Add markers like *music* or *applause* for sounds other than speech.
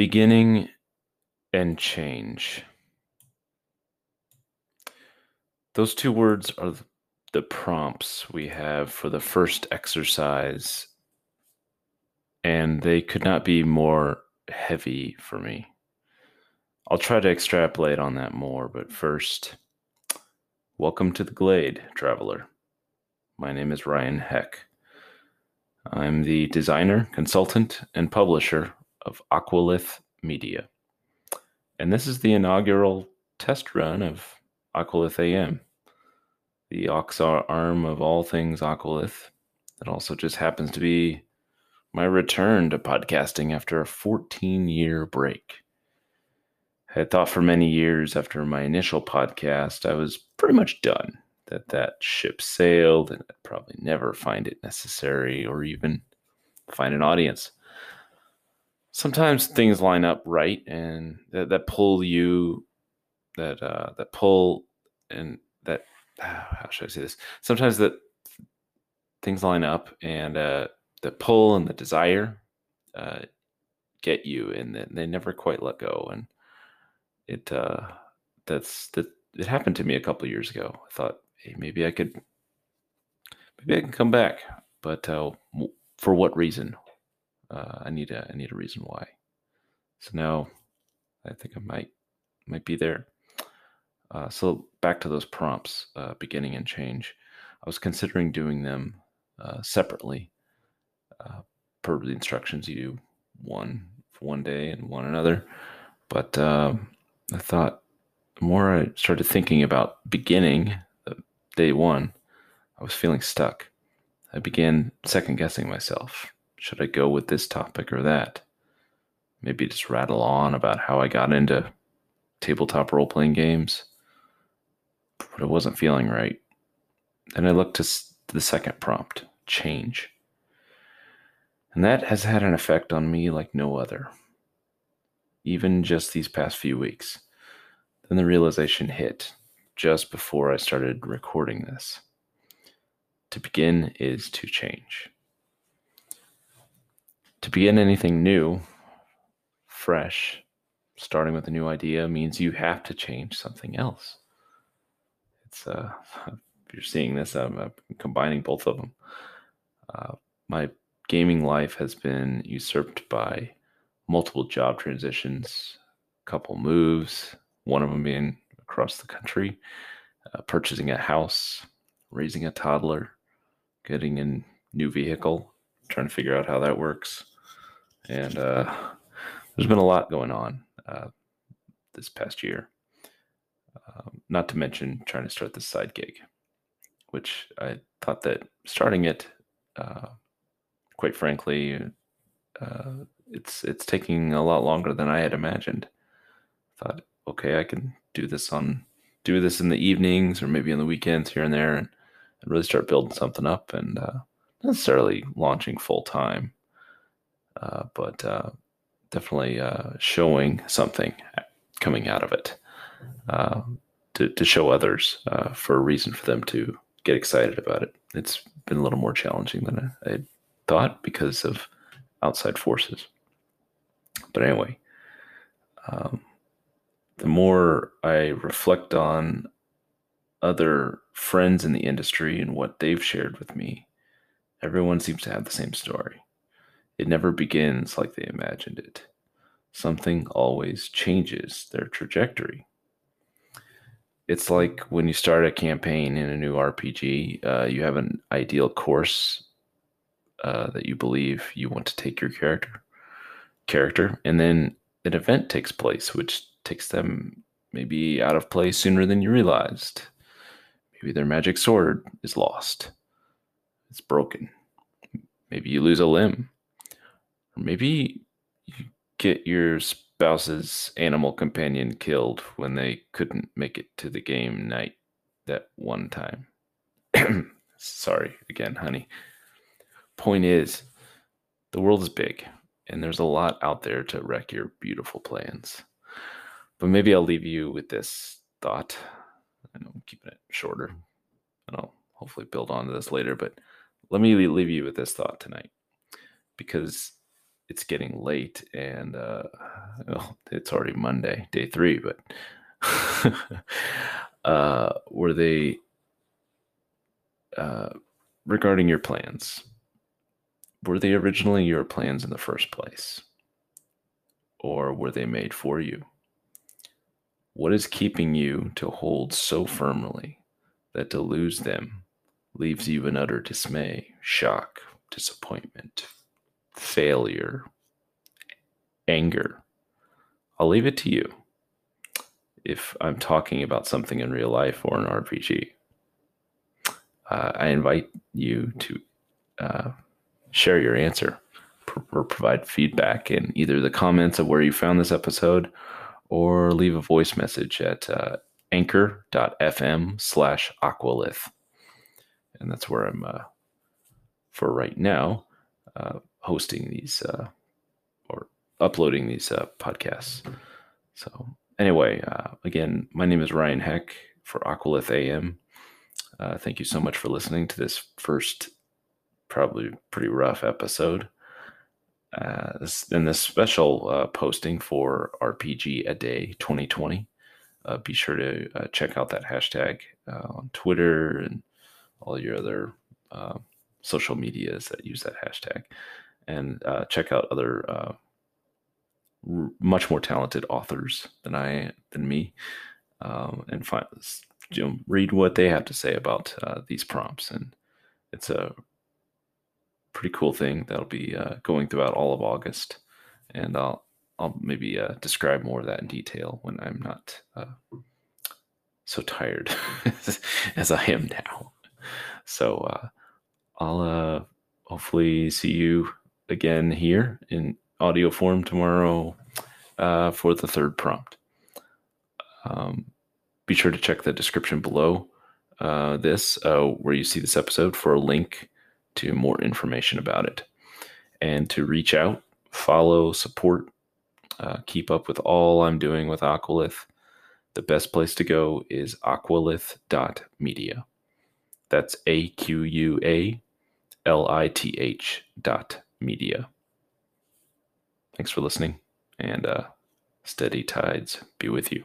Beginning and change. Those two words are the prompts we have for the first exercise, and they could not be more heavy for me. I'll try to extrapolate on that more, but first, welcome to the Glade, traveler. My name is Ryan Heck. I'm the designer, consultant, and publisher of Aqualith Media. And this is the inaugural test run of Aqualith AM, the aux arm of all things Aqualith. It also just happens to be my return to podcasting after a 14 year break. I thought for many years after my initial podcast, I was pretty much done that that ship sailed and I'd probably never find it necessary or even find an audience. Sometimes things line up right and that, that pull you that uh, that pull and that how should I say this? Sometimes that things line up and uh, the pull and the desire uh, get you and then they never quite let go and it uh, that's that it happened to me a couple years ago. I thought hey, maybe I could, maybe I can come back. But uh, for what reason? Uh, I need a I need a reason why. So now, I think I might might be there. Uh, so back to those prompts, uh, beginning and change. I was considering doing them uh, separately, uh, per the instructions. You do one for one day and one another, but um, I thought the more I started thinking about beginning day one, I was feeling stuck. I began second guessing myself. Should I go with this topic or that? Maybe just rattle on about how I got into tabletop role playing games. But it wasn't feeling right. Then I looked to the second prompt change. And that has had an effect on me like no other, even just these past few weeks. Then the realization hit just before I started recording this. To begin is to change. To begin anything new, fresh, starting with a new idea means you have to change something else. It's uh, *laughs* if you're seeing this, I'm, I'm combining both of them. Uh, my gaming life has been usurped by multiple job transitions, a couple moves, one of them being across the country, uh, purchasing a house, raising a toddler, getting a new vehicle, trying to figure out how that works. And uh, there's been a lot going on uh, this past year. Um, not to mention trying to start this side gig, which I thought that starting it, uh, quite frankly, uh, it's it's taking a lot longer than I had imagined. I Thought, okay, I can do this on do this in the evenings or maybe on the weekends here and there and, and really start building something up and uh, necessarily launching full time, uh, but uh, definitely uh, showing something coming out of it uh, to, to show others for a reason for them to get excited about it. It's been a little more challenging than I, I thought because of outside forces. But anyway, um, the more I reflect on other friends in the industry and what they've shared with me, everyone seems to have the same story. It never begins like they imagined it. Something always changes their trajectory. It's like when you start a campaign in a new RPG, uh, you have an ideal course uh, that you believe you want to take your character character, and then an event takes place which takes them maybe out of place sooner than you realized. Maybe their magic sword is lost, it's broken. Maybe you lose a limb. Maybe you get your spouse's animal companion killed when they couldn't make it to the game night that one time. *clears throat* Sorry again, honey. Point is, the world is big, and there's a lot out there to wreck your beautiful plans. But maybe I'll leave you with this thought. I know I'm keeping it shorter, and I'll hopefully build on to this later. But let me leave you with this thought tonight, because it's getting late and uh, *sighs* well, it's already Monday, day three, but *laughs* uh, were they uh, regarding your plans? Were they originally your plans in the first place? Or were they made for you? What is keeping you to hold so firmly that to lose them leaves you in utter dismay, shock, disappointment, failure, anger? I'll leave it to you if I'm talking about something in real life or an RPG. Uh, I invite you to uh, share your answer or provide feedback in either the comments of where you found this episode or leave a voice message at uh, anchor.fm slash aqualith. And that's where I'm, uh, for right now, uh, hosting these uh, or uploading these uh, podcasts. So, anyway, uh, again, my name is Ryan Heck for Aqualith AM. thank you so much for listening to this first, probably pretty rough episode uh, in this special uh, posting for RPG a Day 2020. Uh, be sure to uh, check out that hashtag uh, on Twitter and all your other uh, social medias that use that hashtag, and check out other r- much more talented authors than I than me, um, and find you know, read what they have to say about these prompts. And it's a pretty cool thing that'll be uh, going throughout all of August, and I'll I'll maybe uh, describe more of that in detail when I'm not uh, so tired *laughs* as I am now. So uh, I'll uh, hopefully see you again here in audio form tomorrow uh, for the third prompt. Um, be sure to check the description below this, where you see this episode, for a link to more information about it. And to reach out, follow, support, uh, keep up with all I'm doing with Aqualith, the best place to go is aqualith.media. That's A Q U A L I T H dot media. Thanks for listening, and uh, steady tides be with you.